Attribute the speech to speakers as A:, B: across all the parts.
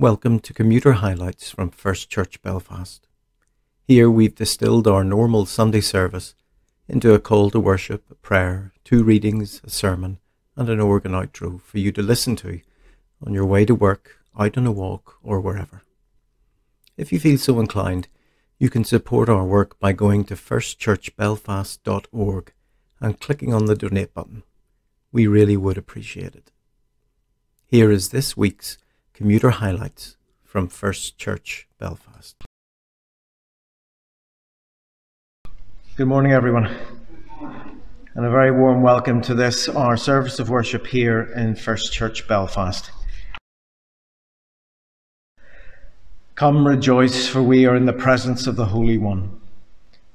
A: Welcome to Commuter Highlights from First Church Belfast. Here we've distilled our normal Sunday service into a call to worship, a prayer, two readings, a sermon, and an organ outro for you to listen to on your way to work, out on a walk, or wherever. If you feel so inclined, you can support our work by going to firstchurchbelfast.org and clicking on the donate button. We really would appreciate it. Here is this week's Commuter Highlights from First Church Belfast. Good morning, everyone, and a very warm welcome to this, our service of worship here in First Church Belfast. Come, rejoice, for we are in the presence of the Holy One.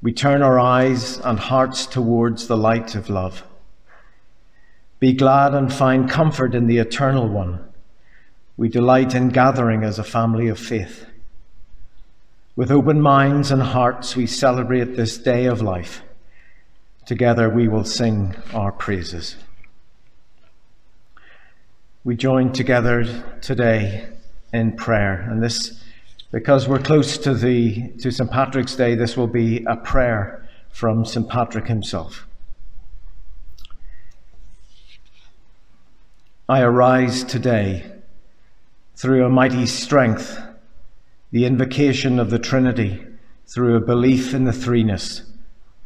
A: We turn our eyes and hearts towards the light of love. Be glad and find comfort in the Eternal One we delight in gathering as a family of faith. With open minds and hearts, we celebrate this day of life. Together, we will sing our praises. We join together today in prayer, and this, because we're close to the to St. Patrick's Day, this will be a prayer from St. Patrick himself. I arise today through a mighty strength, the invocation of the Trinity, through a belief in the threeness,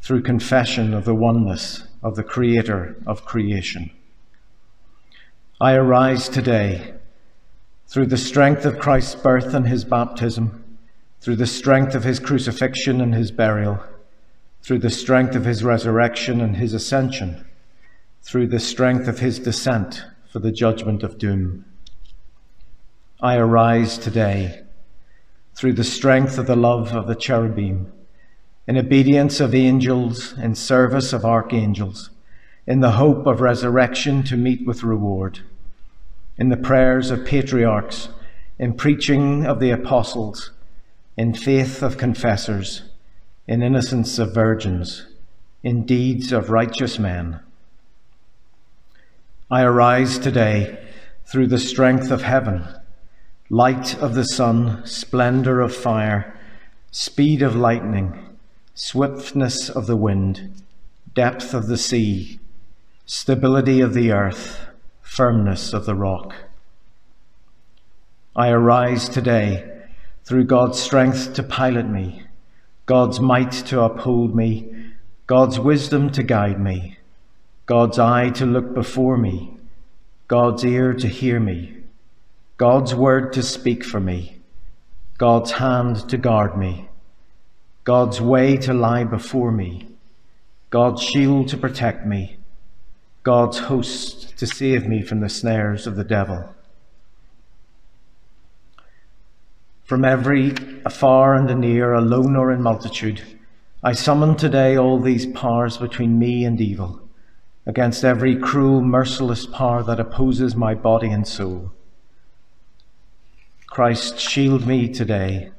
A: through confession of the oneness of the Creator of creation. I arise today through the strength of Christ's birth and his baptism, through the strength of his crucifixion and his burial, through the strength of his resurrection and his ascension, through the strength of his descent for the judgment of doom. I arise today through the strength of the love of the cherubim, in obedience of angels, in service of archangels, in the hope of resurrection to meet with reward, in the prayers of patriarchs, in preaching of the apostles, in faith of confessors, in innocence of virgins, in deeds of righteous men. I arise today through the strength of heaven light of the sun, splendor of fire, speed of lightning, swiftness of the wind, depth of the sea, stability of the earth, firmness of the rock. I arise today through God's strength to pilot me, God's might to uphold me, God's wisdom to guide me, God's eye to look before me, God's ear to hear me God's word to speak for me, God's hand to guard me, God's way to lie before me, God's shield to protect me, God's host to save me from the snares of the devil. From every afar and near, alone or in multitude, I summon today all these powers between me and evil, against every cruel, merciless power that opposes my body and soul. Christ, shield me today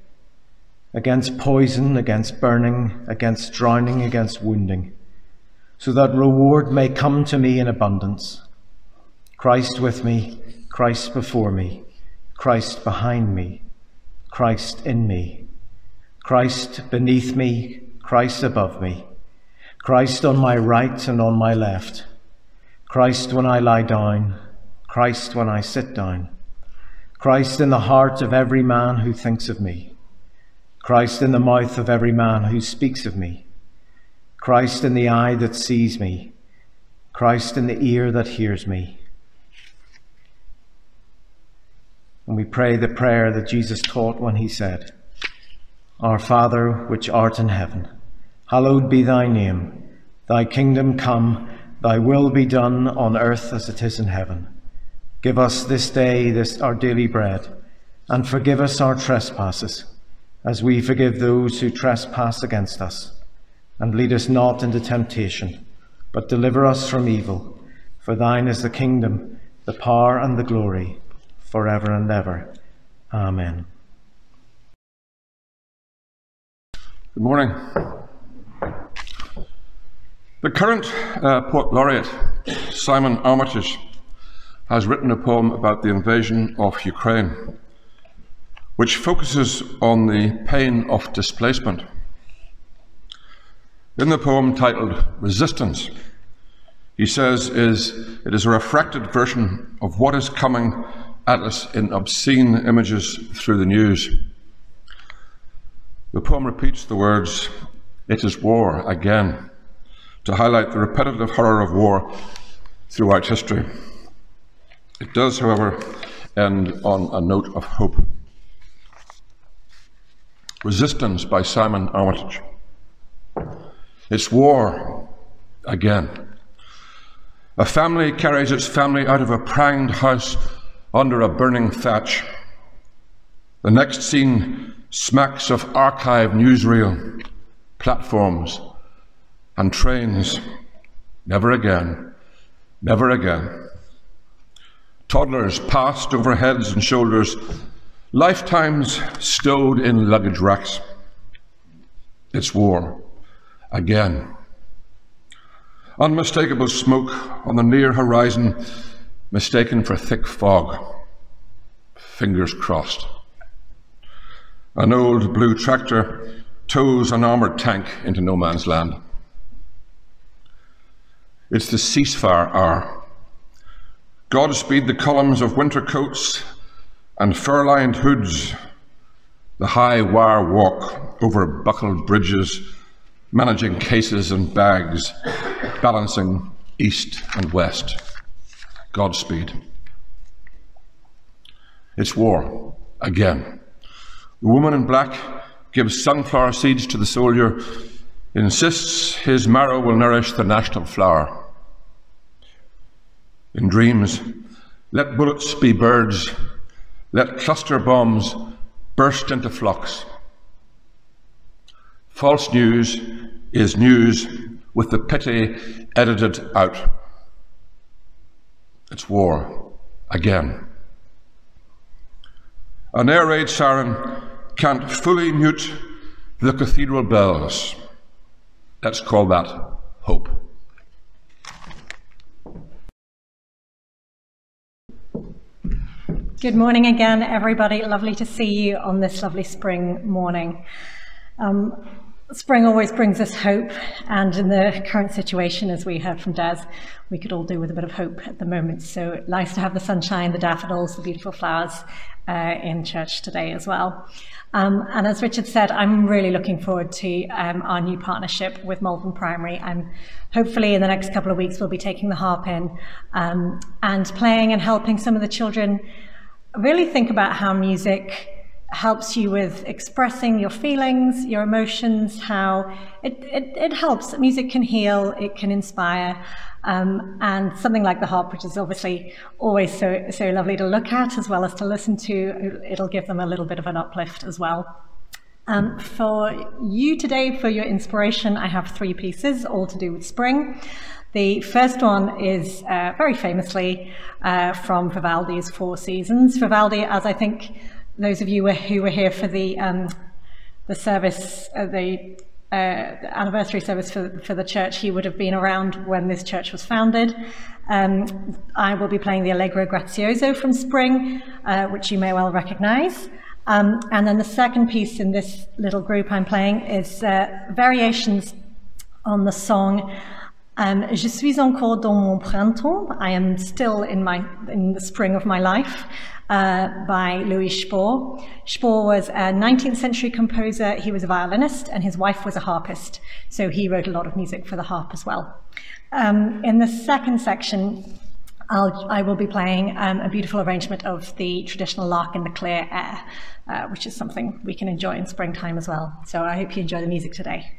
A: against poison, against burning, against drowning, against wounding, so that reward may come to me in abundance. Christ with me, Christ before me, Christ behind me, Christ in me, Christ beneath me, Christ above me, Christ on my right and on my left, Christ when I lie down, Christ when I sit down. Christ in the heart of every man who thinks of me, Christ in the mouth of every man who speaks of me, Christ in the eye that sees me, Christ in the ear that hears me. And we pray the prayer that Jesus taught when he said, Our Father, which art in heaven, hallowed be thy name. Thy kingdom come, thy will be done on earth as it is in heaven. Give us this day this our daily bread, and forgive us our trespasses, as we forgive those who trespass against us. And lead us not into temptation, but deliver us from evil. For thine is the kingdom, the power, and the glory, forever and ever. Amen.
B: Good morning. The current uh, Poet Laureate, Simon Armitage, has written a poem about the invasion of Ukraine. which focuses on the pain of displacement. In the poem titled Resistance, he says is it is a refracted version of what is coming at us in obscene images through the news. The poem repeats the words, It is war again, to highlight the repetitive horror of war throughout history. It does, however, end on a note of hope. Resistance by Simon Armitage. It's war again. A family carries its family out of a pranged house under a burning thatch. The next scene smacks of archive newsreel, platforms, and trains. Never again, never again. Toddlers passed over heads and shoulders, lifetimes stowed in luggage racks. It's war again. Unmistakable smoke on the near horizon, mistaken for thick fog. Fingers crossed. An old blue tractor tows an armoured tank into no man's land. It's the ceasefire hour. Godspeed the columns of winter coats and fur lined hoods, the high wire walk over buckled bridges, managing cases and bags, balancing east and west. Godspeed. It's war again. The woman in black gives sunflower seeds to the soldier, insists his marrow will nourish the national flower. In dreams, let bullets be birds, let cluster bombs burst into flocks. False news is news with the pity edited out. It's war again. An air raid siren can't fully mute the cathedral bells. Let's call that hope.
C: Good morning again, everybody. Lovely to see you on this lovely spring morning. Um, spring always brings us hope, and in the current situation, as we heard from Des, we could all do with a bit of hope at the moment. So nice to have the sunshine, the daffodils, the beautiful flowers uh, in church today as well. Um, and as Richard said, I'm really looking forward to um, our new partnership with Malvern Primary. And hopefully, in the next couple of weeks, we'll be taking the harp in um, and playing and helping some of the children really think about how music helps you with expressing your feelings, your emotions, how it, it, it helps. Music can heal, it can inspire. Um, and something like the harp, which is obviously always so, so lovely to look at as well as to listen to, it'll give them a little bit of an uplift as well. Um, for you today, for your inspiration, I have three pieces, all to do with spring. The first one is uh, very famously uh, from Vivaldi's Four Seasons. Vivaldi, as I think those of you who were here for the um, the service, uh, the uh, anniversary service for, for the church, he would have been around when this church was founded. Um, I will be playing the Allegro Grazioso from Spring, uh, which you may well recognize. Um, and then the second piece in this little group I'm playing is uh, variations on the song um, Je suis encore dans mon printemps. I am still in my in the spring of my life. Uh, by Louis Spohr. Spohr was a 19th century composer. He was a violinist, and his wife was a harpist. So he wrote a lot of music for the harp as well. Um, in the second section, I'll, I will be playing um, a beautiful arrangement of the traditional lark in the clear air, uh, which is something we can enjoy in springtime as well. So I hope you enjoy the music today.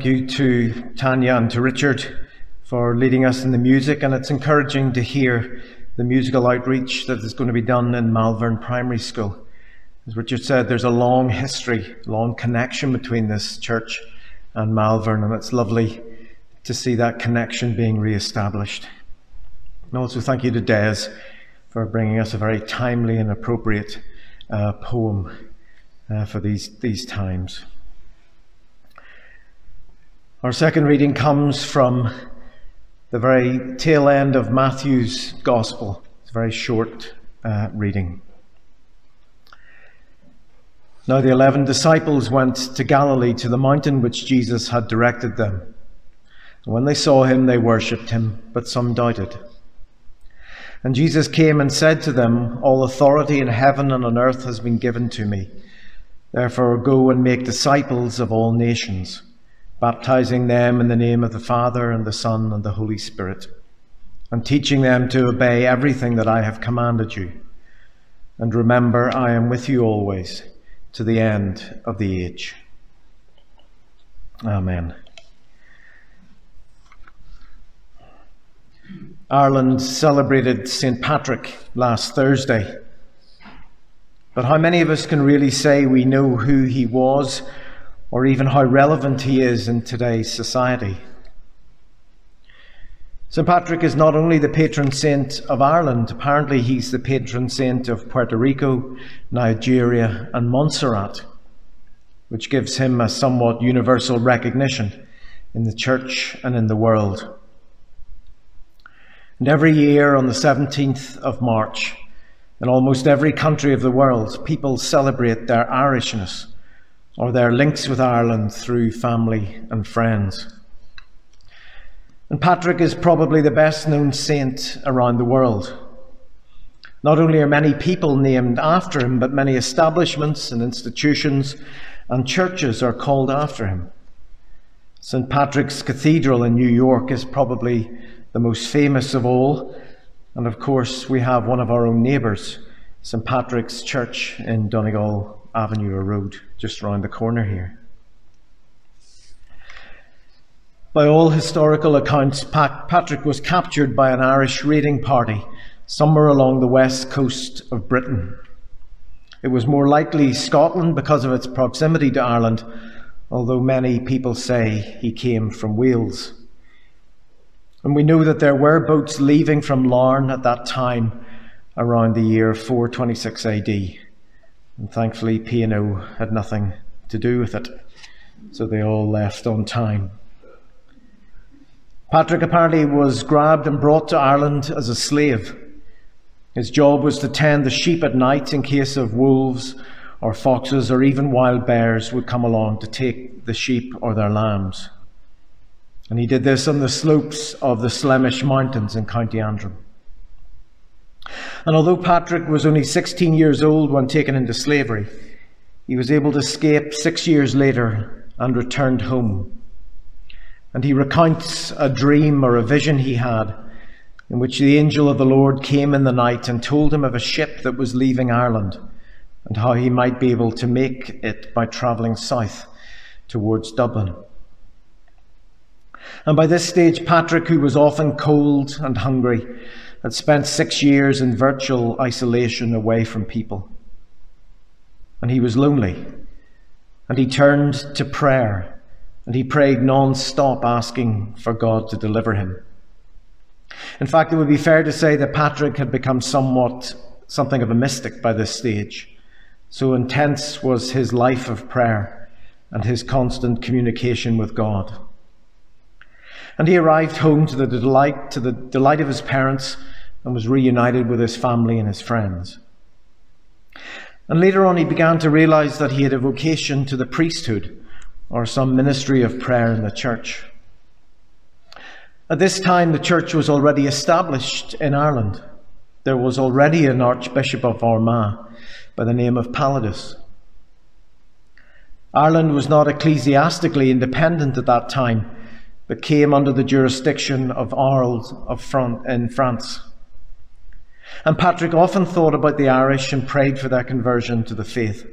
A: to Tanya and to Richard for leading us in the music, and it's encouraging to hear the musical outreach that is going to be done in Malvern Primary School. As Richard said, there's a long history, long connection between this church and Malvern, and it's lovely to see that connection being re-established. And also thank you to Des for bringing us a very timely and appropriate uh, poem uh, for these, these times. Our second reading comes from the very tail end of Matthew's Gospel. It's a very short uh, reading. Now the eleven disciples went to Galilee to the mountain which Jesus had directed them. And when they saw him, they worshipped him, but some doubted. And Jesus came and said to them, All authority in heaven and on earth has been given to me. Therefore go and make disciples of all nations, baptizing them in the name of the Father and the Son and the Holy Spirit, and teaching them to obey everything that I have commanded you. And remember, I am with you always to the end of the age. Amen. Ireland celebrated St. Patrick last Thursday. But how many of us can really say we know who he was or even how relevant he is in today's society? St. Patrick is not only the patron saint of Ireland, apparently, he's the patron saint of Puerto Rico, Nigeria, and Montserrat, which gives him a somewhat universal recognition in the church and in the world. And every year on the 17th of March, in almost every country of the world, people celebrate their Irishness or their links with Ireland through family and friends. And Patrick is probably the best known saint around the world. Not only are many people named after him, but many establishments and institutions and churches are called after him. St. Patrick's Cathedral in New York is probably the most famous of all. And of course, we have one of our own neighbours, St. Patrick's Church in Donegall Avenue or Road, just around the corner here. By all historical accounts, Patrick was captured by an Irish raiding party somewhere along the west coast of Britain. It was more likely Scotland because of its proximity to Ireland, although many people say he came from Wales. And we know that there were boats leaving from Larne at that time around the year 426 AD. And thankfully, P&O had nothing to do with it, so they all left on time. Patrick apparently was grabbed and brought to Ireland as a slave. His job was to tend the sheep at night in case of wolves or foxes or even wild bears would come along to take the sheep or their lambs. And he did this on the slopes of the Slemish Mountains in County Antrim. And although Patrick was only 16 years old when taken into slavery, he was able to escape six years later and returned home and he recounts a dream or a vision he had in which the angel of the Lord came in the night and told him of a ship that was leaving Ireland and how he might be able to make it by travelling south towards Dublin. And by this stage, Patrick, who was often cold and hungry, had spent six years in virtual isolation away from people. And he was lonely. And he turned to prayer and he prayed non stop, asking for God to deliver him. In fact, it would be fair to say that Patrick had become somewhat something of a mystic by this stage. So intense was his life of prayer and his constant communication with God. And he arrived home to the delight, to the delight of his parents and was reunited with his family and his friends. And later on, he began to realize that he had a vocation to the priesthood or some ministry of prayer in the church. At this time, the church was already established in Ireland. There was already an Archbishop of Armagh by the name of Palladius. Ireland was not ecclesiastically independent at that time, but came under the jurisdiction of Arles of Front in France. And Patrick often thought about the Irish and prayed for their conversion to the faith.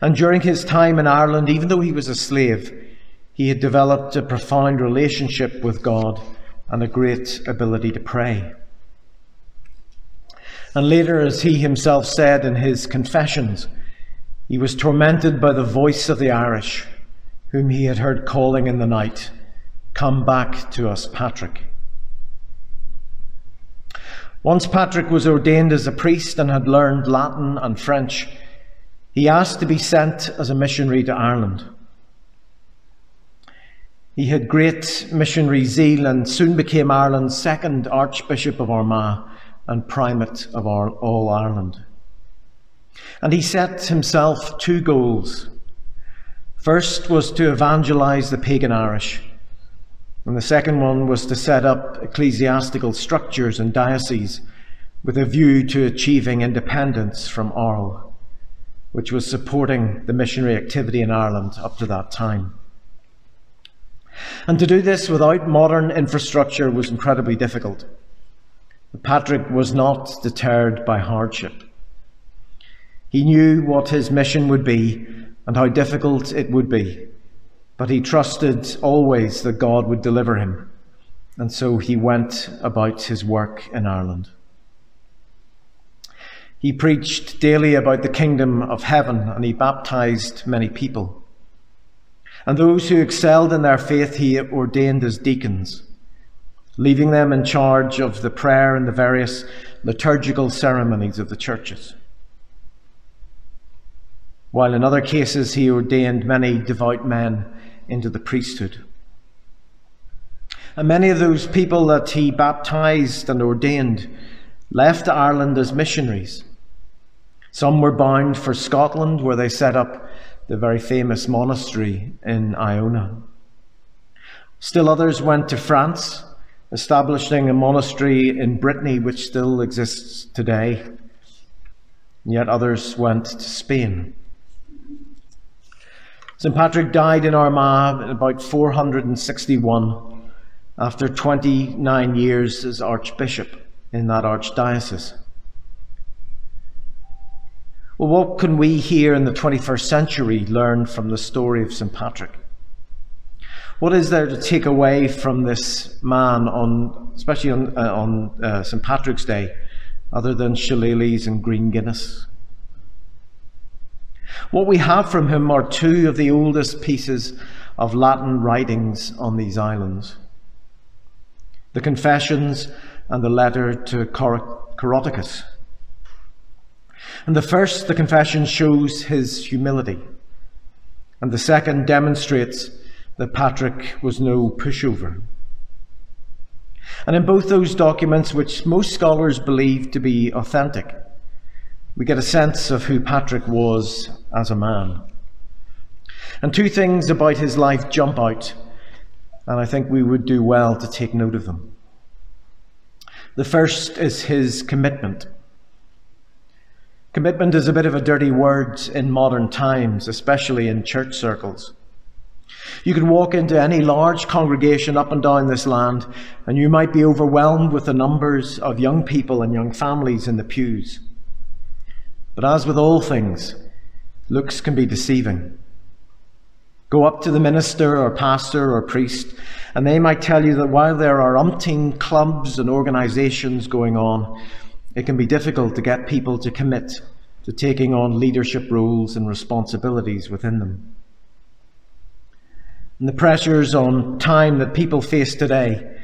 A: And during his time in Ireland, even though he was a slave, he had developed a profound relationship with God and a great ability to pray. And later, as he himself said in his confessions, he was tormented by the voice of the Irish, whom he had heard calling in the night, Come back to us, Patrick. Once Patrick was ordained as a priest and had learned Latin and French, he asked to be sent as a missionary to Ireland. He had great missionary zeal and soon became Ireland's second Archbishop of Armagh and Primate of all Ireland. And he set himself two goals. First was to evangelize the pagan Irish, and the second one was to set up ecclesiastical structures and dioceses with a view to achieving independence from Arles, which was supporting the missionary activity in Ireland up to that time. And to do this without modern infrastructure was incredibly difficult. Patrick was not deterred by hardship. He knew what his mission would be and how difficult it would be, but he trusted always that God would deliver him, and so he went about his work in Ireland. He preached daily about the kingdom of heaven and he baptized many people. And those who excelled in their faith he ordained as deacons, leaving them in charge of the prayer and the various liturgical ceremonies of the churches. While in other cases he ordained many devout men into the priesthood. And many of those people that he baptized and ordained left Ireland as missionaries. Some were bound for Scotland, where they set up the very famous monastery in Iona. Still others went to France, establishing a monastery in Brittany which still exists today. Yet others went to Spain. St. Patrick died in Armagh in about 461 after 29 years as Archbishop in that archdiocese. Well, what can we here in the 21st century learn from the story of St. Patrick? What is there to take away from this man on, especially on, uh, on uh, St. Patrick's Day, other than shillelaghs and green Guinness? What we have from him are two of the oldest pieces of Latin writings on these islands the Confessions and the letter to Coroticus. And the first, the confession, shows his humility. And the second demonstrates that Patrick was no pushover. And in both those documents, which most scholars believe to be authentic, we get a sense of who Patrick was as a man. And two things about his life jump out, and I think we would do well to take note of them. The first is his commitment. Commitment is a bit of a dirty word in modern times, especially in church circles. You could walk into any large congregation up and down this land, and you might be overwhelmed with the numbers of young people and young families in the pews. But as with all things, looks can be deceiving. Go up to the minister or pastor or priest, and they might tell you that while there are umpteen clubs and organizations going on, it can be difficult to get people to commit to taking on leadership roles and responsibilities within them. And the pressures on time that people face today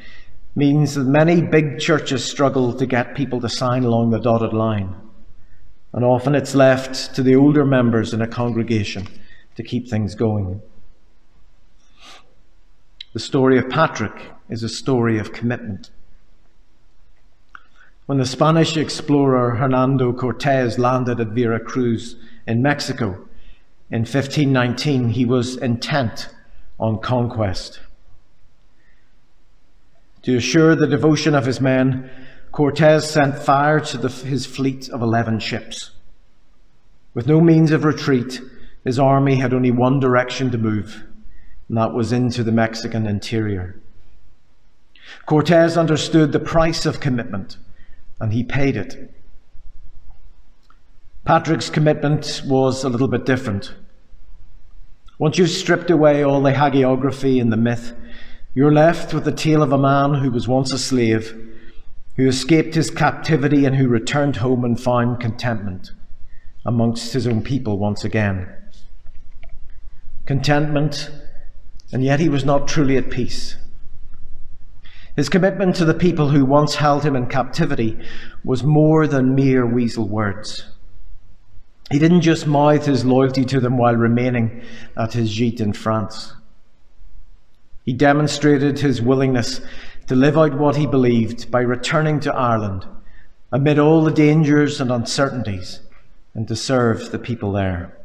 A: means that many big churches struggle to get people to sign along the dotted line. And often it's left to the older members in a congregation to keep things going. The story of Patrick is a story of commitment. When the Spanish explorer Hernando Cortes landed at Veracruz in Mexico in 1519, he was intent on conquest. To assure the devotion of his men, Cortes sent fire to the, his fleet of 11 ships. With no means of retreat, his army had only one direction to move, and that was into the Mexican interior. Cortes understood the price of commitment and he paid it. Patrick's commitment was a little bit different. Once you've stripped away all the hagiography and the myth, you're left with the tale of a man who was once a slave, who escaped his captivity and who returned home and found contentment amongst his own people once again. Contentment, and yet he was not truly at peace. His commitment to the people who once held him in captivity was more than mere weasel words. He didn't just mouth his loyalty to them while remaining at his gîte in France. He demonstrated his willingness to live out what he believed by returning to Ireland amid all the dangers and uncertainties and to serve the people there.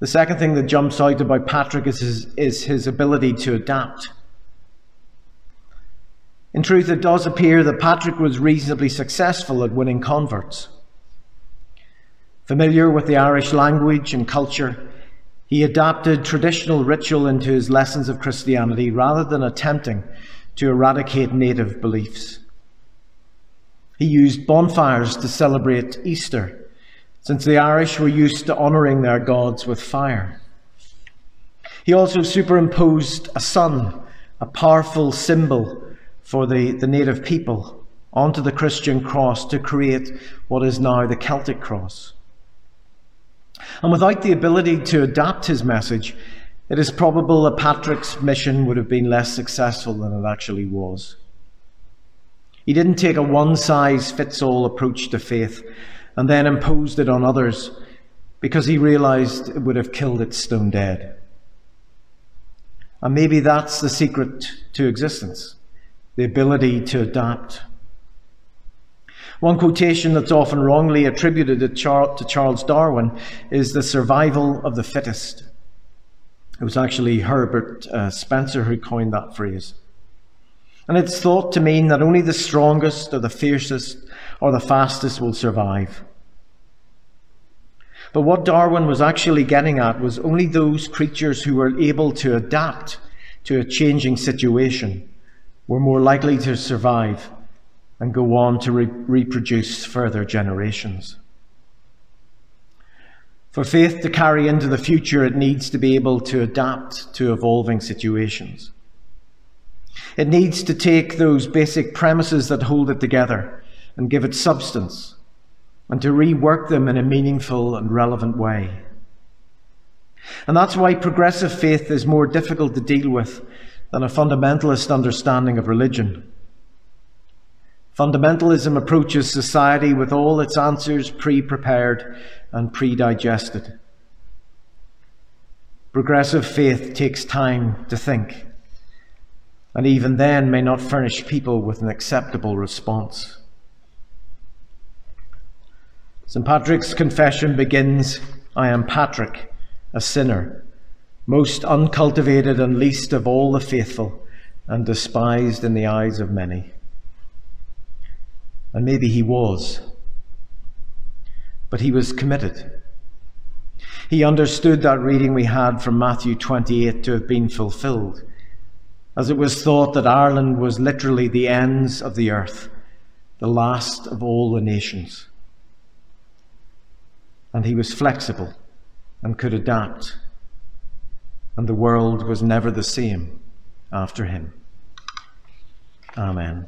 A: The second thing that jumps out about Patrick is his, is his ability to adapt. In truth, it does appear that Patrick was reasonably successful at winning converts. Familiar with the Irish language and culture, he adapted traditional ritual into his lessons of Christianity rather than attempting to eradicate native beliefs. He used bonfires to celebrate Easter, since the Irish were used to honouring their gods with fire. He also superimposed a sun, a powerful symbol for the, the native people onto the Christian cross to create what is now the Celtic cross. And without the ability to adapt his message, it is probable that Patrick's mission would have been less successful than it actually was. He didn't take a one size fits all approach to faith and then imposed it on others because he realized it would have killed it stone dead. And maybe that's the secret to existence the ability to adapt. One quotation that's often wrongly attributed to Charles Darwin is the survival of the fittest. It was actually Herbert uh, Spencer who coined that phrase. And it's thought to mean that only the strongest or the fiercest or the fastest will survive. But what Darwin was actually getting at was only those creatures who were able to adapt to a changing situation were more likely to survive and go on to re- reproduce further generations. For faith to carry into the future, it needs to be able to adapt to evolving situations. It needs to take those basic premises that hold it together and give it substance, and to rework them in a meaningful and relevant way. And that's why progressive faith is more difficult to deal with than a fundamentalist understanding of religion. Fundamentalism approaches society with all its answers pre prepared and pre digested. Progressive faith takes time to think, and even then may not furnish people with an acceptable response. St. Patrick's confession begins I am Patrick, a sinner most uncultivated and least of all the faithful, and despised in the eyes of many. And maybe he was. But he was committed. He understood that reading we had from Matthew 28 to have been fulfilled, as it was thought that Ireland was literally the ends of the earth, the last of all the nations. And he was flexible and could adapt and the world was never the same after him. Amen.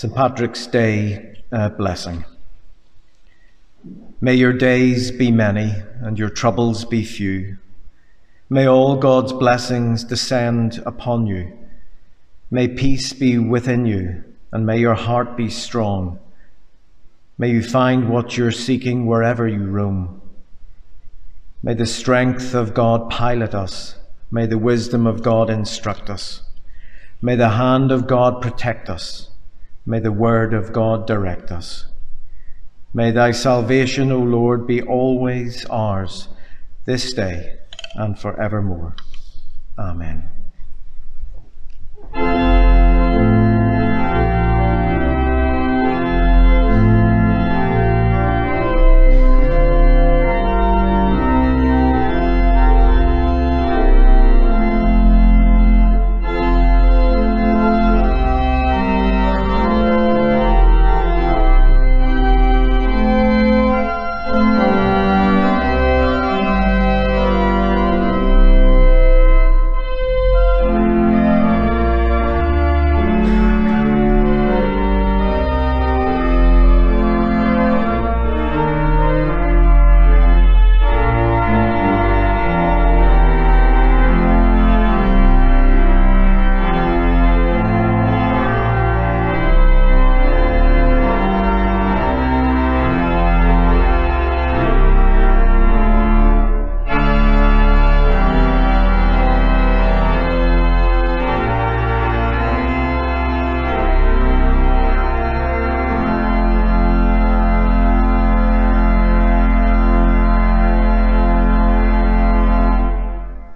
A: St. Patrick's Day uh, blessing. May your days be many and your troubles be few. May all God's blessings descend upon you. May peace be within you and may your heart be strong. May you find what you're seeking wherever you roam. May the strength of God pilot us. May the wisdom of God instruct us. May the hand of God protect us. May the word of God direct us. May thy salvation, O Lord, be always ours, this day and forevermore. Amen.